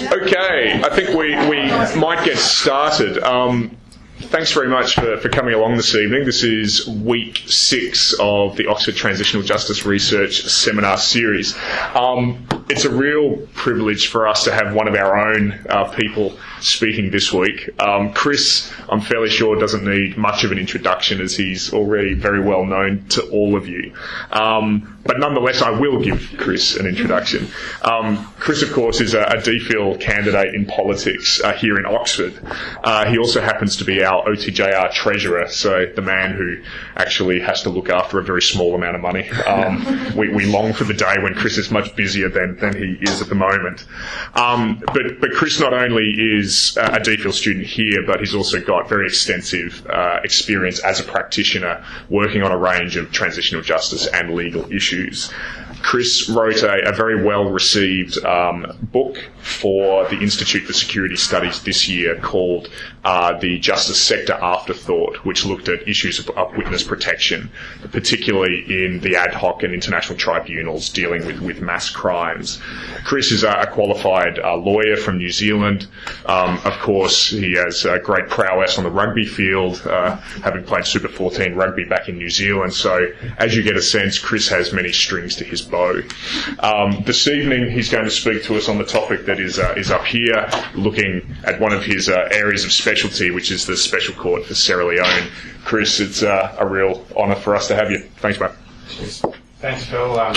Okay, I think we, we might get started. Um, thanks very much for, for coming along this evening. This is week six of the Oxford Transitional Justice Research Seminar Series. Um, it's a real privilege for us to have one of our own uh, people speaking this week. Um, Chris, I'm fairly sure, doesn't need much of an introduction as he's already very well known to all of you. Um, but nonetheless, I will give Chris an introduction. Um, Chris, of course, is a, a DPhil candidate in politics uh, here in Oxford. Uh, he also happens to be our OTJR treasurer, so the man who actually has to look after a very small amount of money. Um, we, we, long for the day when Chris is much busier than, than he is at the moment. Um, but, but Chris not only is is a DPhil student here, but he's also got very extensive uh, experience as a practitioner working on a range of transitional justice and legal issues. Chris wrote a, a very well received um, book for the Institute for Security Studies this year called uh, The Justice Sector Afterthought, which looked at issues of, of, witness protection, particularly in the ad hoc and international tribunals dealing with, with mass crimes. Chris is a, qualified uh, lawyer from New Zealand. Um, of course, he has great prowess on the rugby field, uh, having played Super 14 rugby back in New Zealand. So, as you get a sense, Chris has many strings to his bow. Um, this evening, he's going to speak to us on the topic that is uh, is up here, looking at one of his uh, areas of specialty, which is the Special Court for Sierra Leone. Chris, it's uh, a real honour for us to have you. Thanks, mate. Thanks, Phil. Um,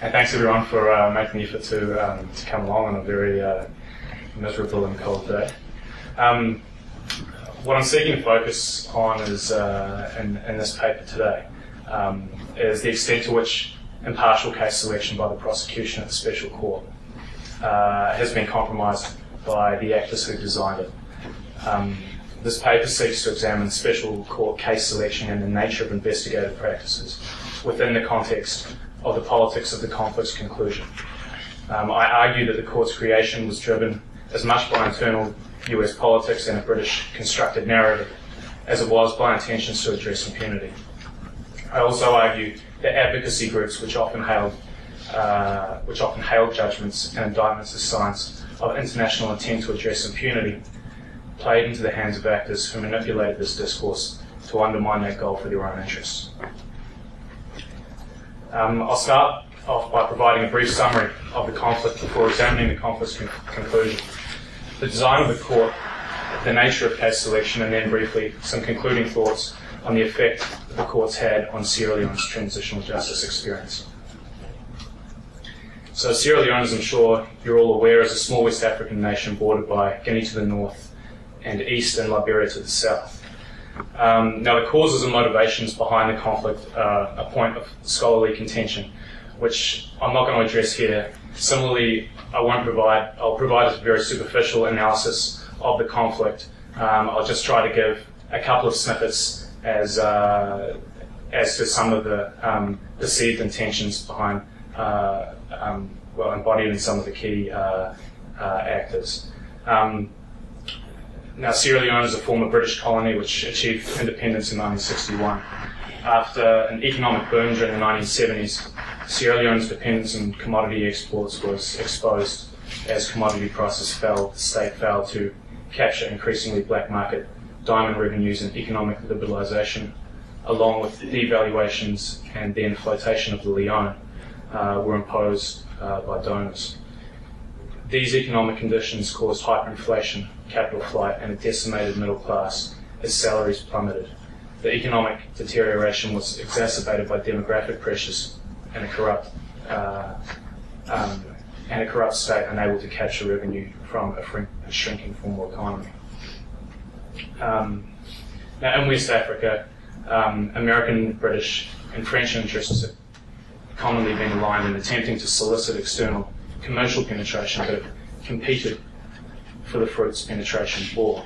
and thanks everyone for uh, making the effort to um, to come along on a very uh, miserable and cold day. Um, what I'm seeking to focus on is uh, in, in, this paper today um, is the extent to which impartial case selection by the prosecution at the special court uh, has been compromised by the actors who designed it. Um, this paper seeks to examine special court case selection and the nature of investigative practices within the context of the politics of the conflict's conclusion. Um, I argue that the court's creation was driven as much by internal US politics and a British constructed narrative as it was by intentions to address impunity. I also argue that advocacy groups, which often hailed uh, which often hailed judgments and indictments as signs of international intent to address impunity, played into the hands of actors who manipulated this discourse to undermine that goal for their own interests. Um, I'll start off by providing a brief summary of the conflict before examining the conflict's con- conclusion, the design of the court, the nature of case selection, and then briefly some concluding thoughts on the effect that the courts had on Sierra Leone's transitional justice experience. So Sierra Leone, as I'm sure you're all aware, is a small West African nation bordered by Guinea to the north and East and Liberia to the south. Um, now, the causes and motivations behind the conflict are a point of scholarly contention, which I'm not going to address here. Similarly, I won't provide, I'll provide a very superficial analysis of the conflict. Um, I'll just try to give a couple of snippets as, uh, as to some of the um, perceived intentions behind uh, um, well embodied in some of the key uh, uh, actors. Um, now, Sierra Leone is a former British colony which achieved independence in 1961. After an economic boom during the 1970s, Sierra Leone's dependence on commodity exports was exposed as commodity prices fell. The state failed to capture increasingly black market diamond revenues and economic liberalisation, along with devaluations and then flotation of the Leone uh, were imposed uh, by donors. These economic conditions caused hyperinflation, capital flight, and a decimated middle class as salaries plummeted. The economic deterioration was exacerbated by demographic pressures and a corrupt uh, um, and a corrupt state unable to capture revenue from a, a shrinking formal economy. Um, now, in West Africa, um, American, British, and French interests have commonly been aligned in attempting to solicit external commercial penetration, but competed for the fruits penetration bore.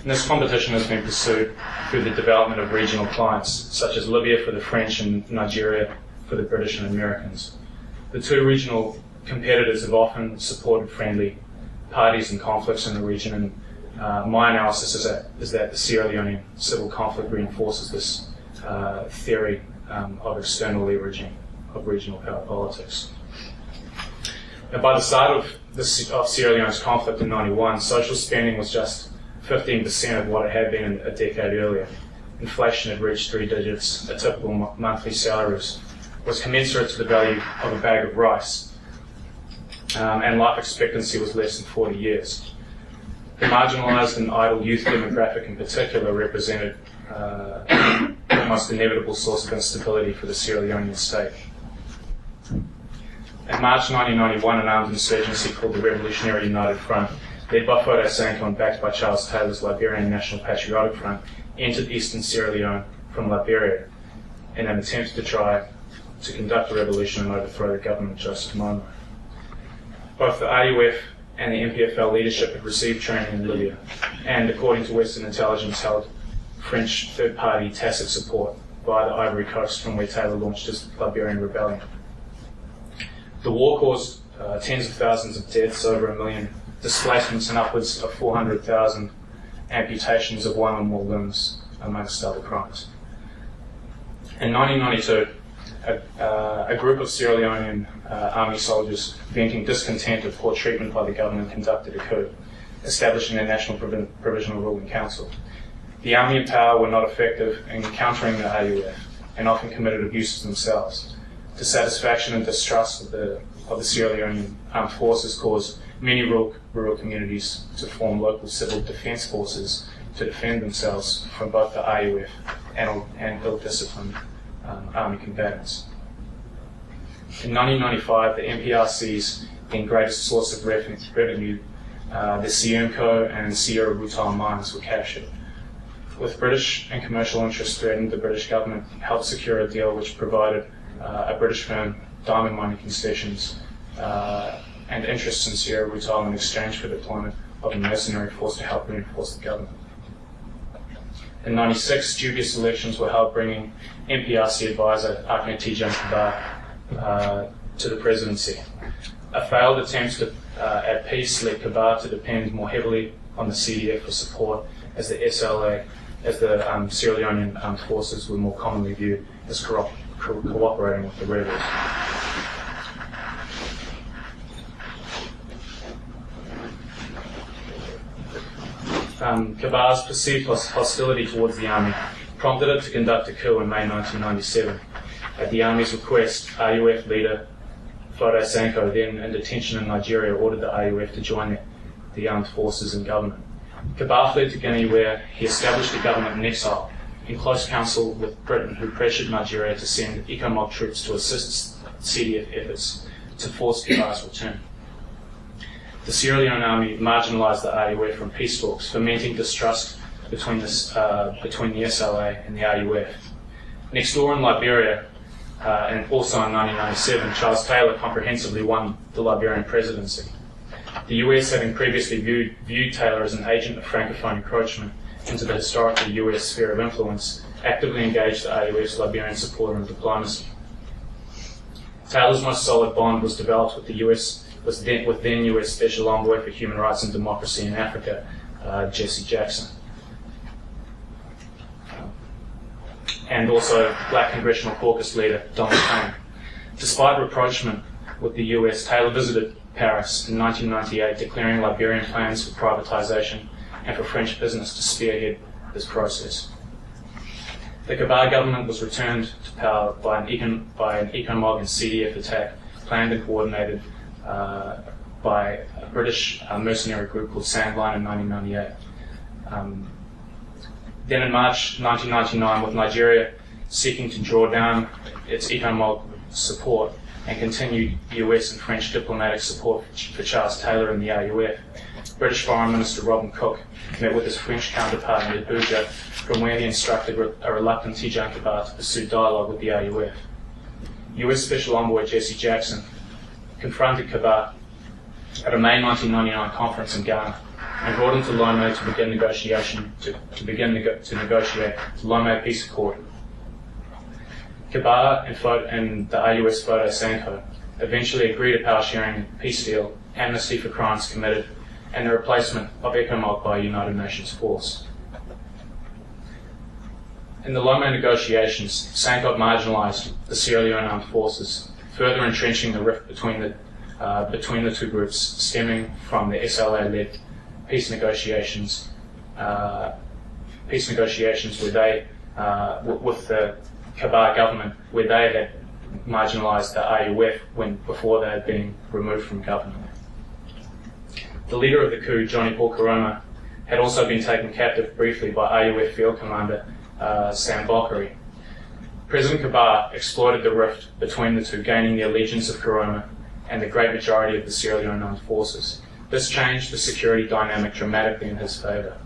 And this competition has been pursued through the development of regional clients, such as Libya for the French and Nigeria for the British and Americans. The two regional competitors have often supported friendly parties and conflicts in the region, and uh, my analysis is that, is that the Sierra Leone civil conflict reinforces this uh, theory um, of external leveraging of regional power politics. Now, by the start of the, of Sierra Leone's conflict in 91, social spending was just 15% of what it had been a decade earlier. Inflation had reached three digits. A typical monthly salary was, was commensurate to the value of a bag of rice. Um, and life expectancy was less than 40 years. The marginalised and idle youth demographic in particular represented uh, most inevitable source of instability for the Sierra Leonean state. In March 1991, an armed insurgency called the Revolutionary United Front, led by Foday Sankoh and backed by Charles Taylor's Liberian National Patriotic Front, entered eastern Sierra Leone from Liberia in an attempt to try to conduct a revolution and overthrow the government of Joseph Momoh. Both the RUF and the NPFL leadership had received training in Libya, and according to Western intelligence, held French third party tacit support via the Ivory Coast from where Taylor launched his Liberian rebellion. The war caused uh, tens of thousands of deaths, over a million displacements, and upwards of 400,000 amputations of one or more limbs, amongst other crimes. In 1992, a, uh, a group of Sierra Leonean uh, army soldiers venting discontent of poor treatment by the government conducted a coup, establishing a National Provisional Ruling Council. The army and power were not effective in countering the RUF and often committed abuses themselves. Dissatisfaction and distrust of the, of the Sierra Leonean armed forces caused many rural, rural communities to form local civil defence forces to defend themselves from both the RUF and, and ill-disciplined um, army combatants. In 1995, the NPRC's then greatest source of revenue, uh, the Sieromco and Sierra Rutile mines were captured with British and commercial interests threatened, the British government helped secure a deal which provided a British firm diamond mining concessions uh, and interests in Sierra Rutile in exchange for deployment of a mercenary force to help reinforce the government. In 96, dubious elections were held, bringing NPRC advisor Ahmed Tejan Kabbah uh, to the presidency. A failed attempt to, uh, at peace led Kabbah to depend more heavily on the CDF for support as the SLA as the um, Sierra Leonean armed forces were more commonly viewed as co- co- cooperating with the rebels. Um, Kabbah's perceived hostility towards the army prompted it to conduct a coup in May 1997. At the army's request, RUF leader Foday Sankoh, then in detention in Nigeria, ordered the RUF to join the, armed forces and government. Kabbah fled to Guinea where he established a government in exile, in close counsel with Britain, who pressured Nigeria to send ECOMOG troops to assist CDF efforts to force Kabbah's return. The Sierra Leone army marginalised the RUF from peace talks, fomenting distrust between, this, uh, between the SLA and the RUF. Next door in Liberia, uh, and also in 1997, Charles Taylor comprehensively won the Liberian presidency. The US, having previously viewed, viewed Taylor as an agent of Francophone encroachment into the historically US sphere of influence, actively engaged the RUF's Liberian support and diplomacy. Taylor's most solid bond was developed with the US, was then, with then US Special Envoy for Human Rights and Democracy in Africa, uh, Jesse Jackson. And also Black Congressional Caucus leader Donald Payne. Despite rapprochement with the US, Taylor visited Paris in 1998, declaring Liberian plans for privatisation and for French business to spearhead this process. The Kabbah government was returned to power by an, econ- by an and CDF attack planned and coordinated uh, by a British uh, mercenary group called Sandline in 1998. Um, then in March 1999, with Nigeria seeking to draw down its ECOMOG support, and continued US and French diplomatic support for Charles Taylor and the RUF. British Foreign Minister Robin Cook met with his French counterpart in Abuja, from where he instructed a reluctant Tejan Kabbah to pursue dialogue with the RUF. US Special Envoy Jesse Jackson confronted Kabbah at a May 1999 conference in Ghana and brought him to Lome to begin negotiation to, to begin nego- to negotiate the Lome Peace Accord Kabbah and, and the RUF's Foday Sankoh eventually agreed a power sharing peace deal, amnesty for crimes committed, and the replacement of ECOMOG by a United Nations force. In the Lome negotiations, Sankoh marginalised the Sierra Leone armed forces, further entrenching the rift between the uh, between the two groups stemming from the SLA-led peace negotiations, uh, peace negotiations where they, uh, w- with the Kabbah government, where they had marginalised the RUF when before they had been removed from government. The leader of the coup, Johnny Paul Koroma, had also been taken captive briefly by RUF field commander uh, Sam Bockarie. President Kabbah exploited the rift between the two, gaining the allegiance of Koroma and the great majority of the Sierra Leone armed forces. This changed the security dynamic dramatically in his favour.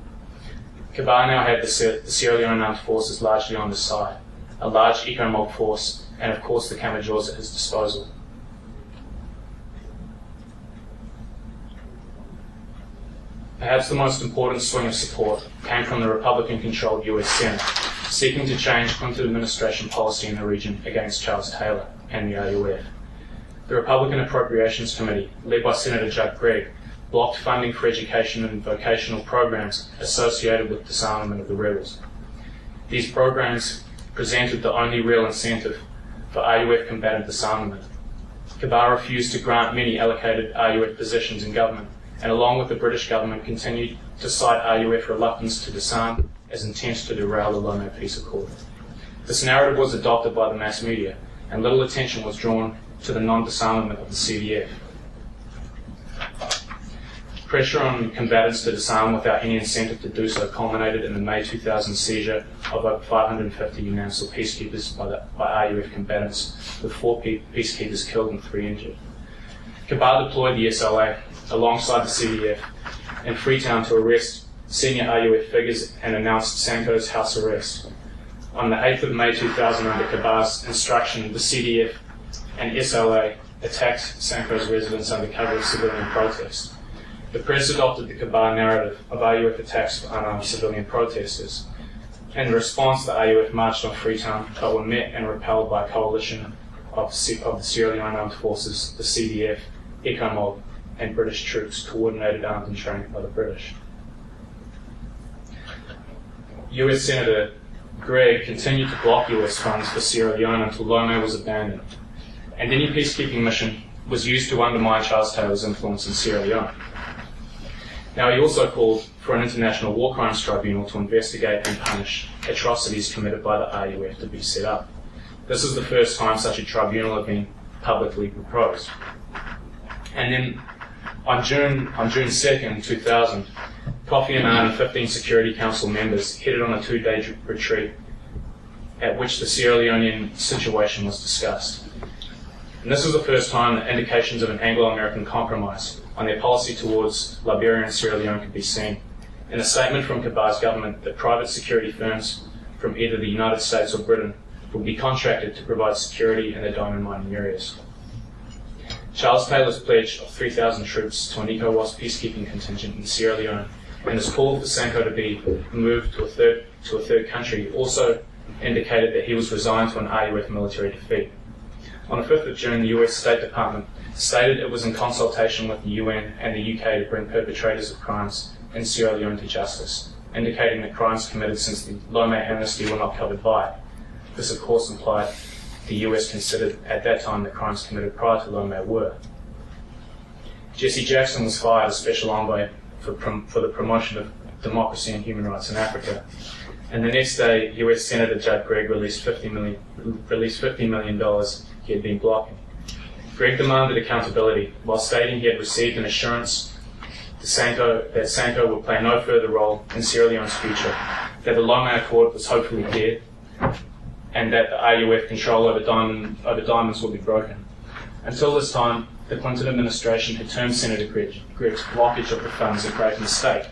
Kabbah now had the, Sierra Leone armed forces largely on his side, a large ECOMOG force, and of course the Kamajors at his disposal. Perhaps the most important swing of support came from the Republican controlled US Senate, seeking to change Clinton administration policy in the region against Charles Taylor and the RUF. The Republican Appropriations Committee, led by Senator Judd Gregg, blocked funding for education and vocational programs associated with disarmament of the rebels. These programs presented the only real incentive for RUF combatant disarmament. Kabbah refused to grant many allocated RUF positions in government, and along with the British government, continued to cite RUF reluctance to disarm as intent to derail the Lome Peace Accord. This narrative was adopted by the mass media, and little attention was drawn to the non-disarmament of the CDF. Pressure on combatants to disarm without any incentive to do so culminated in the May 2000 seizure of over 550 UNAMSIL peacekeepers by, the, by RUF combatants, with four pe- peacekeepers killed and three injured. Kabbah deployed the SLA alongside the CDF in Freetown to arrest senior RUF figures and announced Sankoh's house arrest. On the 8th of May 2000, under Kabbah's instruction, the CDF and SLA attacked Sankoh's residence under cover of civilian protest. The press adopted the Kabbah narrative of RUF attacks on unarmed civilian protesters. In response, the RUF marched on Freetown, but were met and repelled by a coalition of, of the Sierra Leone Armed Forces, the CDF, ECOMOG, and British troops coordinated armed and trained by the British. US Senator Gregg continued to block US funds for Sierra Leone until Lome was abandoned, and any peacekeeping mission was used to undermine Charles Taylor's influence in Sierra Leone. Now, he also called for an international war crimes tribunal to investigate and punish atrocities committed by the RUF to be set up. This is the first time such a tribunal had been publicly proposed. And then on June on June 2nd, 2000, Kofi Annan and 15 Security Council members headed on a two-day retreat at which the Sierra Leonean situation was discussed. And this was the first time that indications of an Anglo-American compromise on their policy towards Liberia and Sierra Leone could be seen. In a statement from Kabbah's government that private security firms from either the United States or Britain would be contracted to provide security in the diamond mining areas. Charles Taylor's pledge of 3,000 troops to an ECOWAS peacekeeping contingent in Sierra Leone and his call for Sankoh to be moved to a third to a third country also indicated that he was resigned to an RUF military defeat. On the 5th of June, the US State Department stated it was in consultation with the UN and the UK to bring perpetrators of crimes in Sierra Leone to justice, indicating that crimes committed since the Lome amnesty were not covered by. This, of course, implied the US considered at that time the crimes committed prior to Lome were. Jesse Jackson was fired as special envoy for, prom- for the promotion of democracy and human rights in Africa. And the next day, US Senator Judd Gregg released 50 million, released $50 million he had been blocking. Gregg demanded accountability while stating he had received an assurance to Sankoh, that Sankoh would play no further role in Sierra Leone's future, that the Lome Accord was hopefully dead, and that the RUF control over, diamond, over diamonds would be broken. Until this time, the Clinton administration had termed Senator Gregg's blockage of the funds a great mistake.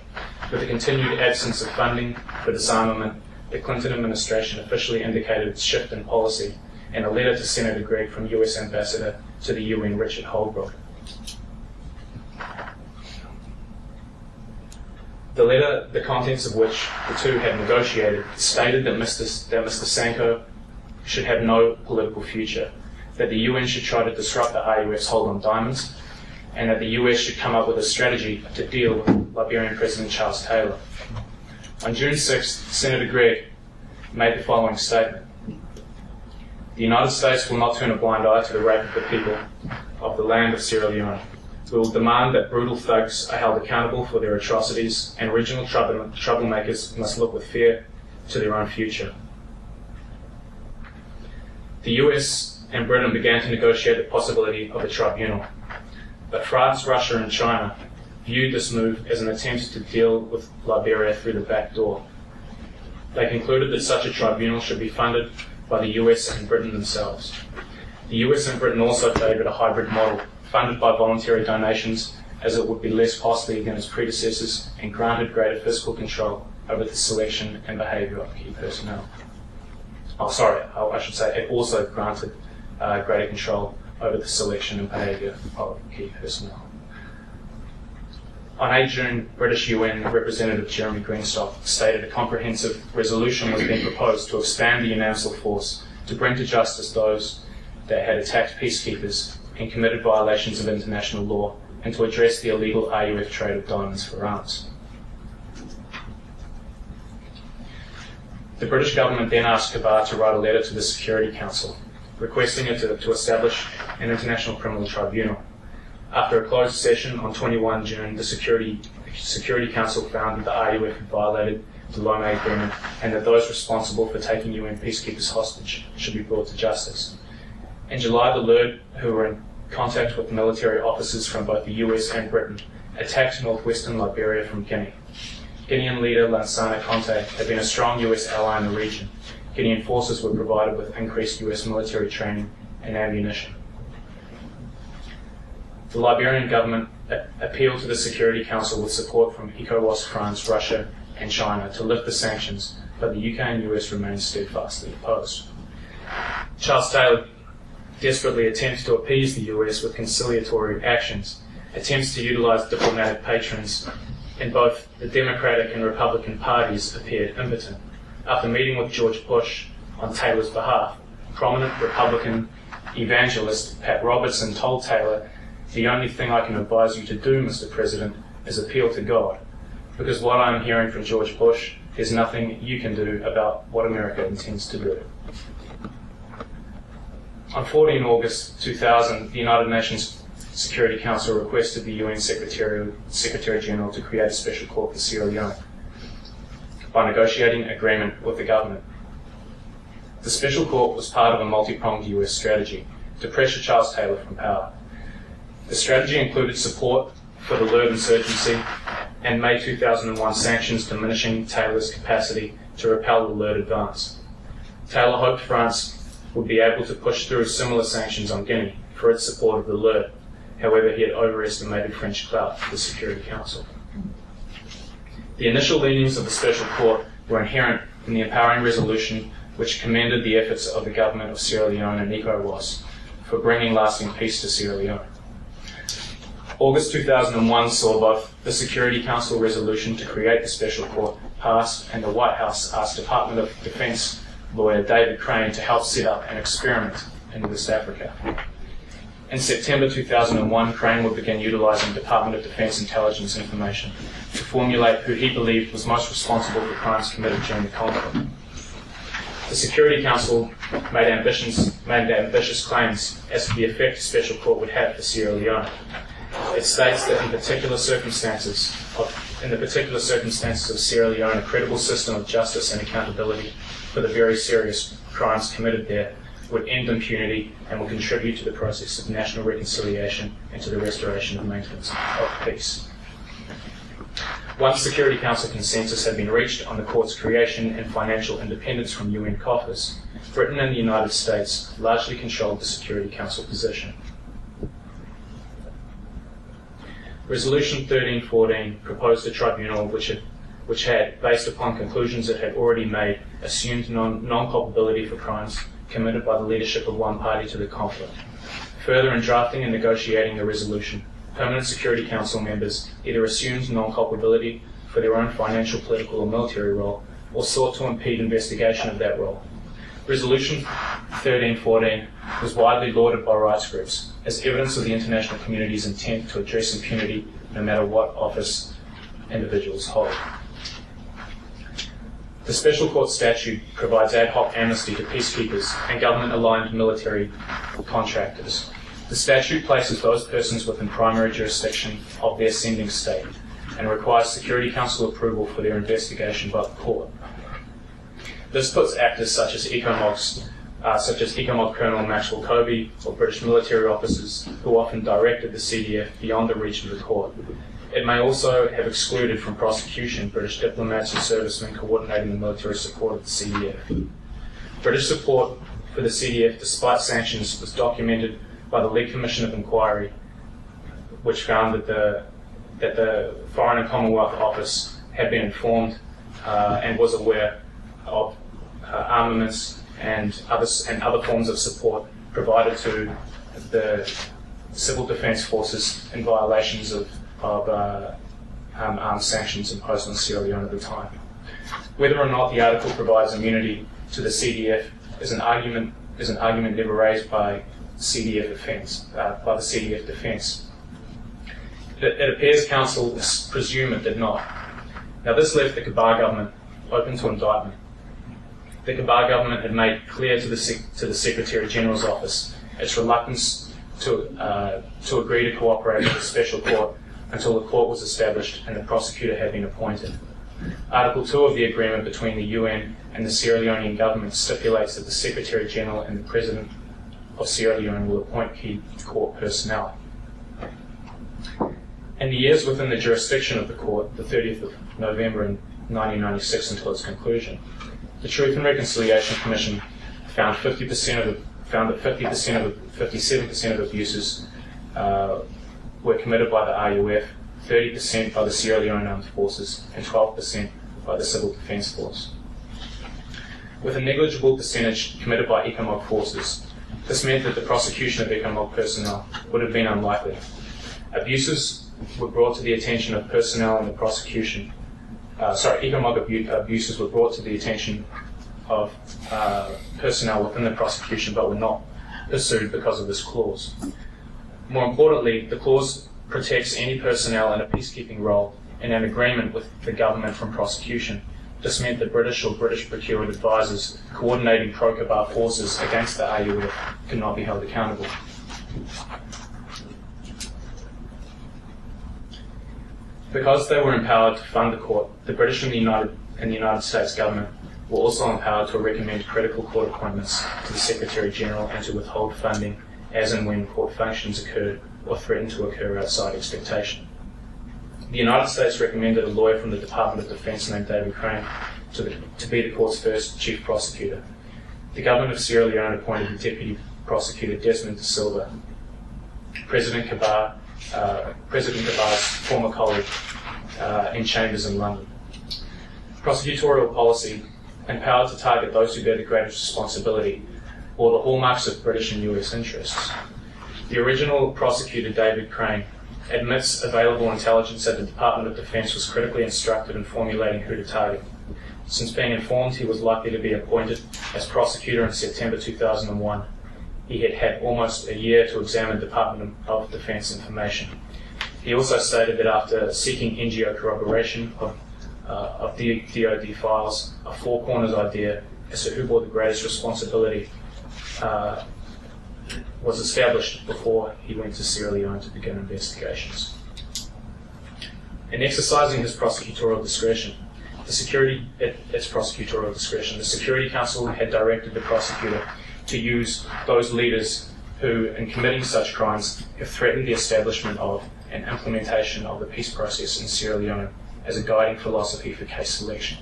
With the continued absence of funding for disarmament, the Clinton administration officially indicated its shift in policy in a letter to Senator Gregg from US Ambassador to the UN Richard Holbrooke. The letter, the contents of which the two had negotiated, stated that Mr. that Mr. Sankoh should have no political future, that the UN should try to disrupt the RUF's hold on diamonds, and that the US should come up with a strategy to deal with Liberian President Charles Taylor. On June 6th, Senator Gregg made the following statement. The United States will not turn a blind eye to the rape of the people of the land of Sierra Leone. We will demand that brutal thugs are held accountable for their atrocities, and regional trouble- troublemakers must look with fear to their own future. The US and Britain began to negotiate the possibility of a tribunal, but France, Russia, and China viewed this move as an attempt to deal with Liberia through the back door. They concluded that such a tribunal should be funded by the US and Britain themselves. The US and Britain also favoured a hybrid model funded by voluntary donations as it would be less costly than its predecessors and granted greater fiscal control over the selection and behaviour of key personnel. Oh, sorry, I I should say it also granted uh, greater control over the selection and behaviour of key personnel. On 8 June, British UN Representative Jeremy Greenstock stated a comprehensive resolution was being proposed to expand the UNAMSIL force to bring to justice those that had attacked peacekeepers and committed violations of international law and to address the illegal RUF trade of diamonds for arms. The British government then asked Kabbah to write a letter to the Security Council requesting it to, to establish an international criminal tribunal. After a closed session on 21 June, the Security, Security Council found that the RUF had violated the Lome Agreement and that those responsible for taking UN peacekeepers hostage should be brought to justice. In July, the LURD, who were in contact with military officers from both the US and Britain, attacked northwestern Liberia from Guinea. Guinean leader Lansana Conte had been a strong US ally in the region. Guinean forces were provided with increased US military training and ammunition. The Liberian government appealed to the Security Council with support from ECOWAS, France, Russia, and China to lift the sanctions, but the UK and US remained steadfastly opposed. Charles Taylor desperately attempts to appease the US with conciliatory actions, attempts to utilize diplomatic patrons in both the Democratic and Republican parties appeared impotent. After meeting with George Bush on Taylor's behalf, prominent Republican evangelist Pat Robertson told Taylor, The only thing I can advise you to do, Mr. President, is appeal to God. Because what I'm hearing from George Bush, there's nothing you can do about what America intends to do. On 14 August 2000, the United Nations Security Council requested the UN Secretary, Secretary General to create a special court for Sierra Leone by negotiating agreement with the government. The special court was part of a multi-pronged US strategy to pressure Charles Taylor from power. The strategy included support for the LURD insurgency and May 2001 sanctions diminishing Taylor's capacity to repel the LURD advance. Taylor hoped France would be able to push through similar sanctions on Guinea for its support of the LURD. However, he had overestimated French clout for the Security Council. The initial leanings of the Special Court were inherent in the empowering resolution which commended the efforts of the government of Sierra Leone and ECOWAS for bringing lasting peace to Sierra Leone. August 2001 saw both the Security Council resolution to create the Special Court passed and the White House asked Department of Defense lawyer David Crane to help set up an experiment in West Africa. In September 2001, Crane would begin utilizing Department of Defense intelligence information to formulate who he believed was most responsible for crimes committed during the conflict. The Security Council made, ambitions, made ambitious claims as to the effect a special court would have for Sierra Leone. It states that in particular circumstances of, in the particular circumstances of Sierra Leone, a credible system of justice and accountability for the very serious crimes committed there would end impunity and would contribute to the process of national reconciliation and to the restoration and maintenance of peace. Once Security Council consensus had been reached on the court's creation and financial independence from UN coffers, Britain and the United States largely controlled the Security Council position. Resolution 1314 proposed a tribunal which had, which had, based upon conclusions it had already made, assumed non culpability for crimes committed by the leadership of one party to the conflict. Further, in drafting and negotiating the resolution, permanent Security Council members either assumed non culpability for their own financial, political, or military role, or sought to impede investigation of that role. Resolution 1314 was widely lauded by rights groups as evidence of the international community's intent to address impunity no matter what office individuals hold. The Special Court statute provides ad hoc amnesty to peacekeepers and government aligned military contractors. The statute places those persons within primary jurisdiction of their sending state and requires Security Council approval for their investigation by the court. This puts actors such as ECOMOGs, uh, such as ECOMOG Colonel Maxwell Khobe or British military officers who often directed the CDF beyond the reach of the court. It may also have excluded from prosecution British diplomats and servicemen coordinating the military support of the CDF. British support for the CDF, despite sanctions, was documented by the Legg Commission of Inquiry, which found that the that the Foreign and Commonwealth Office had been informed uh, and was aware of uh, armaments and other and other forms of support provided to the civil defence forces in violations of of uh, um, armed sanctions imposed on Sierra Leone at the time. Whether or not the article provides immunity to the CDF is an argument is an argument never raised by CDF defence uh, by the CDF defence. It, it appears counsel presume it did not. Now this left the Kabbah government open to indictment. The Kabbah government had made clear to the to the Secretary General's office its reluctance to uh, to agree to cooperate with the special court until the court was established and the prosecutor had been appointed. Article 2 of the agreement between the UN and the Sierra Leonean government stipulates that the Secretary General and the President of Sierra Leone will appoint key court personnel. In the years within the jurisdiction of the court, the 30th of November in 1996 until its conclusion, the Truth and Reconciliation Commission found 50% of found that 50% of 57% of abuses uh, were committed by the RUF, 30% by the Sierra Leone Armed Forces, and 12% by the Civil Defence Force. With a negligible percentage committed by ECOMOG forces, this meant that the prosecution of ECOMOG personnel would have been unlikely. Abuses were brought to the attention of personnel in the prosecution. Uh, sorry, ECOMOG abu- abuses were brought to the attention of uh, personnel within the prosecution but were not pursued because of this clause. More importantly, the clause protects any personnel in a peacekeeping role in an agreement with the government from prosecution. This meant that British or British procured advisors coordinating pro Kabbah forces against the RUF could not be held accountable. Because they were empowered to fund the court, the British and the United, and the United States government were also empowered to recommend critical court appointments to the Secretary General and to withhold funding as and when court functions occurred or threatened to occur outside expectation. The United States recommended a lawyer from the Department of Defense named David Crane to, the, to be the court's first chief prosecutor. The government of Sierra Leone appointed the deputy prosecutor Desmond de Silva. President Kabbah, uh, President Kabbah's former colleague uh, in chambers in London. Prosecutorial policy empowered to target those who bear the greatest responsibility or the hallmarks of British and US interests. The original prosecutor, David Crane, admits available intelligence that the Department of Defense was critically instructed in formulating who to target. Since being informed he was likely to be appointed as prosecutor in September 2001, he had had almost a year to examine Department of Defense information. He also stated that after seeking NGO corroboration of, uh, of DoD files, a four corners idea as to who bore the greatest responsibility uh, was established before he went to Sierra Leone to begin investigations. In exercising his prosecutorial discretion, the security its prosecutorial discretion, the Security Council had directed the prosecutor to use those leaders who, in committing such crimes, have threatened the establishment of and implementation of the peace process in Sierra Leone as a guiding philosophy for case selection.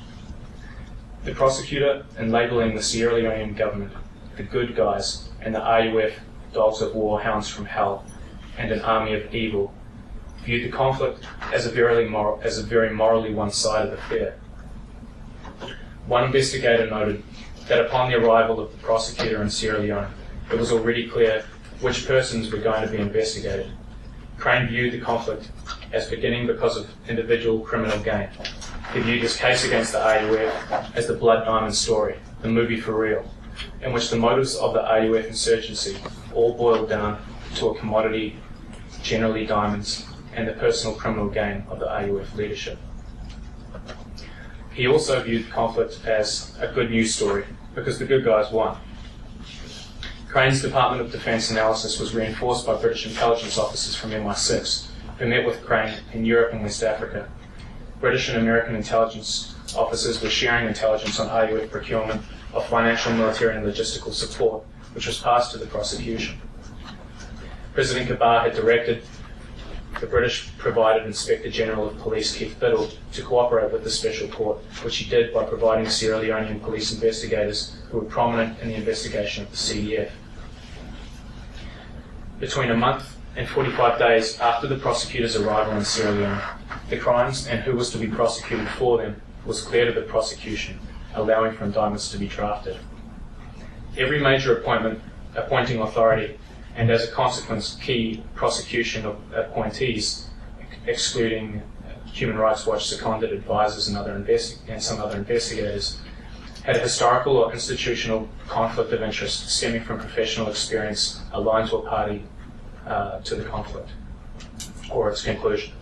The prosecutor, in labelling the Sierra Leonean government the good guys and the RUF dogs of war, hounds from hell, and an army of evil, viewed the conflict as a very, moral, as a very morally one-sided affair. One investigator noted that upon the arrival of the prosecutor in Sierra Leone, it was already clear which persons were going to be investigated. Crane viewed the conflict as beginning because of individual criminal gain. He viewed his case against the RUF as the Blood Diamond story, the movie for real, in which the motives of the RUF insurgency all boiled down to a commodity, generally diamonds, and the personal criminal gain of the RUF leadership. He also viewed conflict as a good news story because the good guys won. Crane's Department of Defence analysis was reinforced by British intelligence officers from MI6 who met with Crane in Europe and West Africa. British and American intelligence officers were sharing intelligence on RUF procurement of financial, military, and logistical support, which was passed to the prosecution. President Kabbah had directed the British provided Inspector General of Police Keith Biddle to cooperate with the Special Court, which he did by providing Sierra Leonean police investigators who were prominent in the investigation of the CDF. Between a month and 45 days after the prosecutor's arrival in Sierra Leone, the crimes and who was to be prosecuted for them was clear to the prosecution, allowing for indictments to be drafted. Every major appointment, appointing authority and as a consequence, key prosecution of appointees, excluding Human Rights Watch seconded advisors and, other investi- and some other investigators, had a historical or institutional conflict of interest stemming from professional experience aligned to a party uh, to the conflict or its conclusion.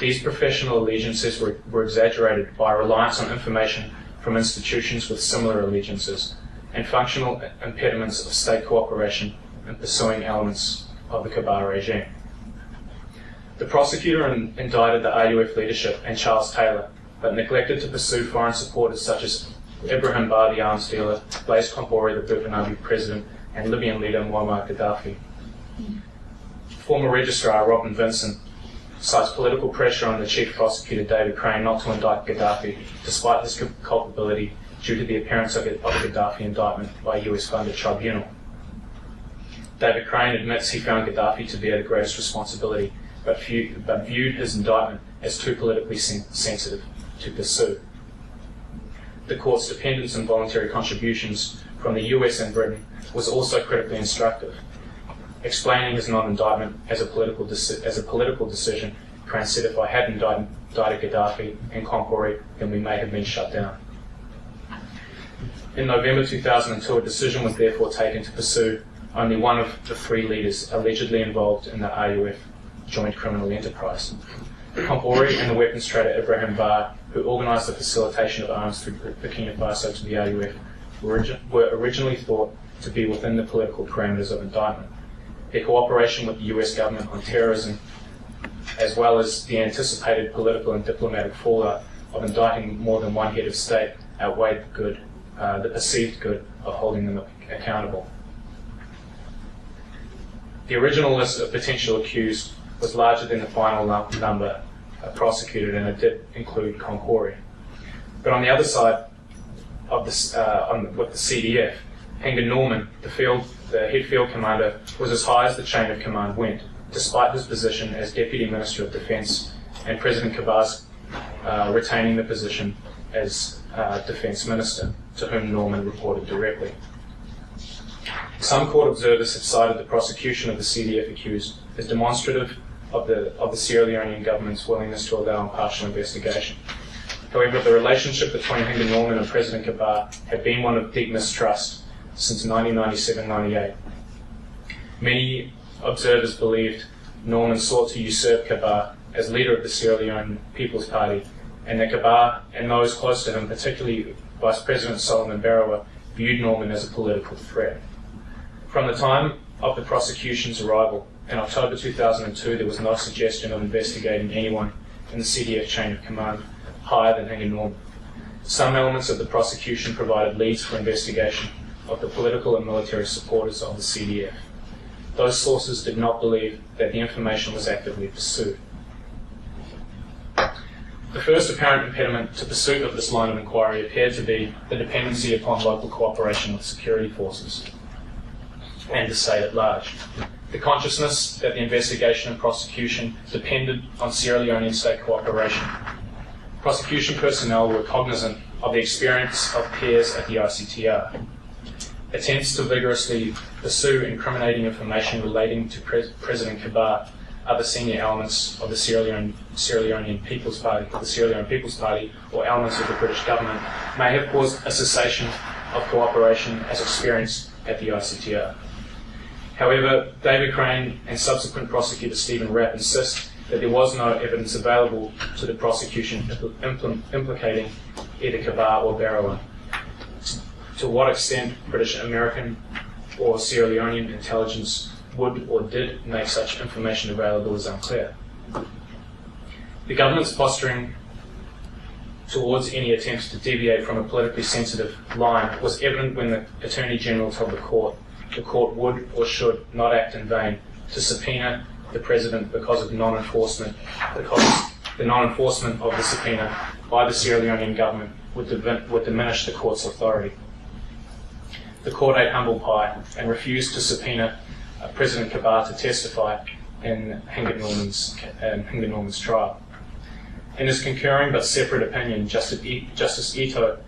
These professional allegiances were, were exaggerated by reliance on information from institutions with similar allegiances and functional impediments of state cooperation in pursuing elements of the Kabbah regime. The prosecutor in, indicted the RUF leadership and Charles Taylor, but neglected to pursue foreign supporters such as Ibrahim Bah, the arms dealer, Blaise Compaoré, the Burkinabe president, and Libyan leader Muammar Gaddafi. Former registrar Robin Vincent cites political pressure on the chief prosecutor David Crane not to indict Gaddafi, despite his culpability due to the appearance of a Gaddafi indictment by a US funded tribunal. David Crane admits he found Gaddafi to bear the greatest responsibility, but, view, but viewed his indictment as too politically sen- sensitive to pursue. The court's dependence on voluntary contributions from the US and Britain was also critically instructive. Explaining his non-indictment as a political deci- as a political decision, Crane said, "If I had indicted, indicted Gaddafi and Compaoré, then we may have been shut down." In November 2002, a decision was therefore taken to pursue only one of the three leaders allegedly involved in the RUF joint criminal enterprise. Compaoré and the weapons trader Ibrahim Bah, who organised the facilitation of arms through Burkina Faso to the RUF, were, were originally thought to be within the political parameters of indictment. Their cooperation with the US government on terrorism, as well as the anticipated political and diplomatic fallout of indicting more than one head of state, outweighed the good, uh, the perceived good of holding them accountable. The original list of potential accused was larger than the final number prosecuted, and it did include Compaoré. But on the other side of this, uh, on, with the CDF, Hinga Norman, the field, the head field commander, was as high as the chain of command went, despite his position as Deputy Minister of Defence and President Kabbah's uh, retaining the position as uh, Defence Minister, to whom Norman reported directly. Some court observers have cited the prosecution of the CDF accused as demonstrative of the, of the Sierra Leonean government's willingness to allow impartial investigation. However, the relationship between Hinga Norman and President Kabbah had been one of deep mistrust since 1997-98. Many observers believed Norman sought to usurp Kabbah as leader of the Sierra Leone People's Party, and that Kabbah and those close to him, particularly Vice President Solomon Berewa, viewed Norman as a political threat. From the time of the prosecution's arrival in October 2002, there was no suggestion of investigating anyone in the CDF chain of command higher than Hinga Norman. Some elements of the prosecution provided leads for investigation of the political and military supporters of the CDF. Those sources did not believe that the information was actively pursued. The first apparent impediment to pursuit of this line of inquiry appeared to be the dependency upon local cooperation with security forces and the state at large. The consciousness that the investigation and prosecution depended on Sierra Leonean state cooperation. Prosecution personnel were cognizant of the experience of peers at the ICTR. Attempts to vigorously pursue incriminating information relating to Pre- President Kabbah, other senior elements of the Sierra, Leone, Sierra Leonean People's Party, the Sierra Leone People's Party, or elements of the British government may have caused a cessation of cooperation as experienced at the ICTR. However, David Crane and subsequent prosecutor Stephen Rapp insist that there was no evidence available to the prosecution impl- implicating either Kabar or Berewa. To what extent British American or Sierra Leonean intelligence would or did make such information available is unclear. The government's posturing towards any attempts to deviate from a politically sensitive line was evident when the Attorney General told the court the court would or should not act in vain to subpoena the President because of non-enforcement, because the non-enforcement of the subpoena by the Sierra Leonean government would, would diminish the court's authority. The court humble pie and refused to subpoena uh, President Kabbah to testify in Hinga Norman's, um, Norman's trial. In his concurring but separate opinion, Justice Itoe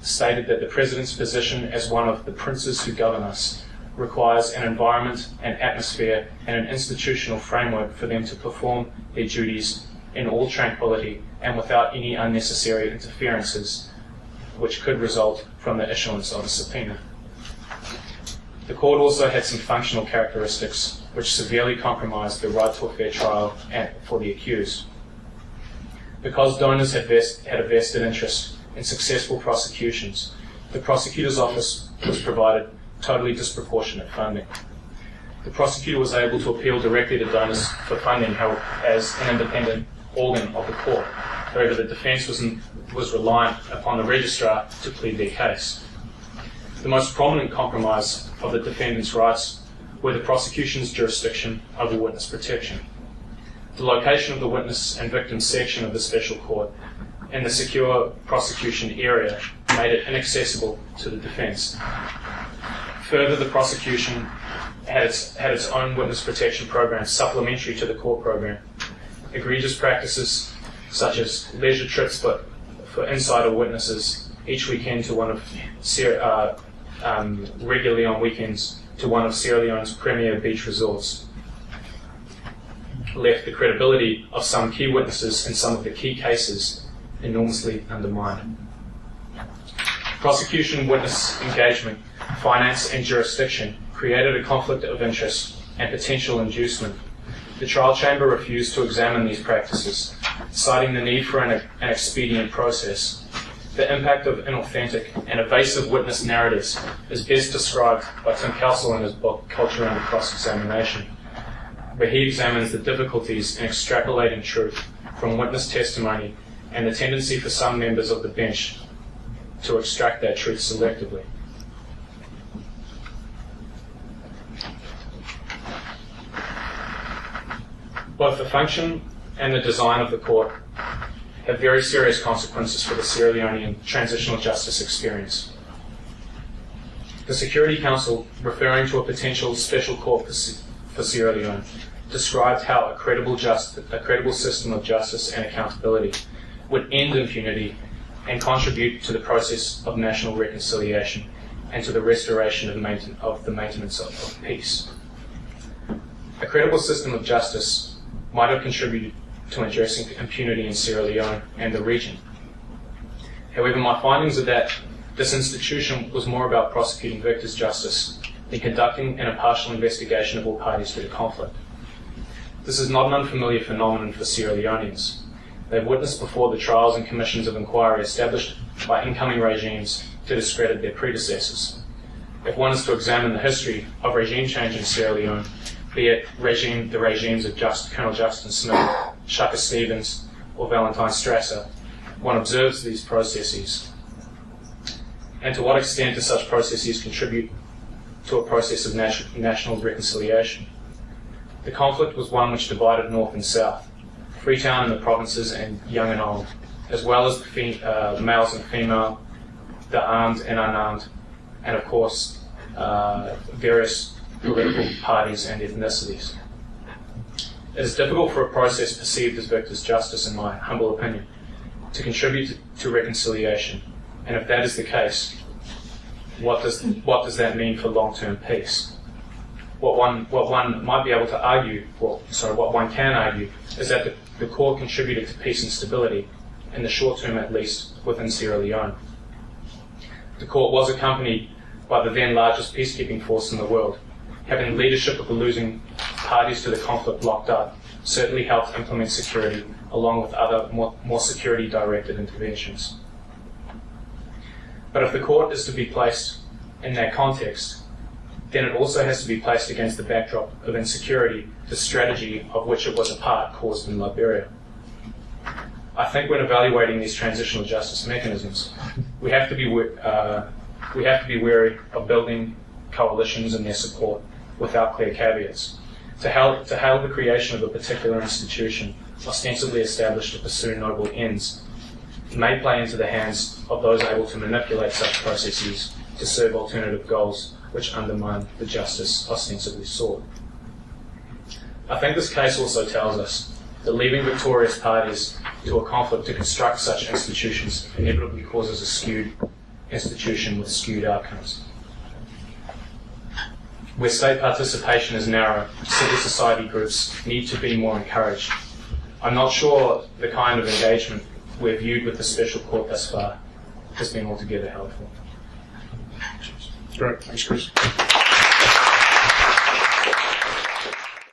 stated that the President's position as one of the princes who govern us requires an environment, an atmosphere, and an institutional framework for them to perform their duties in all tranquility and without any unnecessary interferences which could result from the issuance of a subpoena. The court also had some functional characteristics which severely compromised the right to a fair trial for the accused. Because donors had, vest, had a vested interest in successful prosecutions, the prosecutor's office was provided totally disproportionate funding. The prosecutor was able to appeal directly to donors for funding help as an independent organ of the court. However, the defence was, was reliant upon the registrar to plead their case. The most prominent compromise of the defendant's rights were the prosecution's jurisdiction over witness protection. The location of the witness and victim section of the special court and the secure prosecution area made it inaccessible to the defence. Further, the prosecution had its, had its own witness protection program supplementary to the court program. Egregious practices such as leisure trips for, for insider witnesses each weekend to one of uh, um, regularly on weekends to one of Sierra Leone's premier beach resorts left the credibility of some key witnesses in some of the key cases enormously undermined. Prosecution witness engagement finance, and jurisdiction created a conflict of interest and potential inducement. The trial chamber refused to examine these practices, citing the need for an, an expedient process. The impact of inauthentic and evasive witness narratives is best described by Tim Kelsall in his book Culture Under Cross Examination, where he examines the difficulties in extrapolating truth from witness testimony and the tendency for some members of the bench to extract that truth selectively. Both the function and the design of the court have very serious consequences for the Sierra Leonean transitional justice experience. The Security Council, referring to a potential special court for Sierra Leone, described how a credible, just, a credible system of justice and accountability would end impunity and contribute to the process of national reconciliation and to the restoration of, of the maintenance of, of peace. A credible system of justice might have contributed to addressing impunity in Sierra Leone and the region. However, my findings are that this institution was more about prosecuting victors' justice than conducting an impartial investigation of all parties to the conflict. This is not an unfamiliar phenomenon for Sierra Leoneans. They've witnessed before the trials and commissions of inquiry established by incoming regimes to discredit their predecessors. If one is to examine the history of regime change in Sierra Leone, be it regime, the regimes of Just, Colonel Juxon-Smith, Siaka Stevens, or Valentine Strasser, one observes these processes. And to what extent do such processes contribute to a process of national reconciliation? The conflict was one which divided North and South, Freetown and the provinces, and young and old, as well as the uh, males and female, the armed and unarmed, and of course, uh, various political parties and ethnicities. It is difficult for a process perceived as victor's justice, in my humble opinion, to contribute to reconciliation. And if that is the case, what does, what does that mean for long term peace? What one, what one might be able to argue, well, sorry, what one can argue, is that the, the court contributed to peace and stability, in the short term at least, within Sierra Leone. The court was accompanied by the then largest peacekeeping force in the world, having leadership of the losing parties to the conflict locked up certainly helped implement security along with other more, more security directed interventions. But if the court is to be placed in that context, then it also has to be placed against the backdrop of insecurity, the strategy of which it was a part caused in Liberia. I think when evaluating these transitional justice mechanisms, we have to be uh, we have to be wary of building coalitions and their support without clear caveats. To hail, to hail the creation of a particular institution, ostensibly established to pursue noble ends, may play into the hands of those able to manipulate such processes to serve alternative goals which undermine the justice ostensibly sought. I think this case also tells us that leaving victorious parties to a conflict to construct such institutions inevitably causes a skewed institution with skewed outcomes. Where state participation is narrow, civil society groups need to be more encouraged. I'm not sure the kind of engagement we've viewed with the special court thus far has been altogether helpful. Great. Thanks, Chris.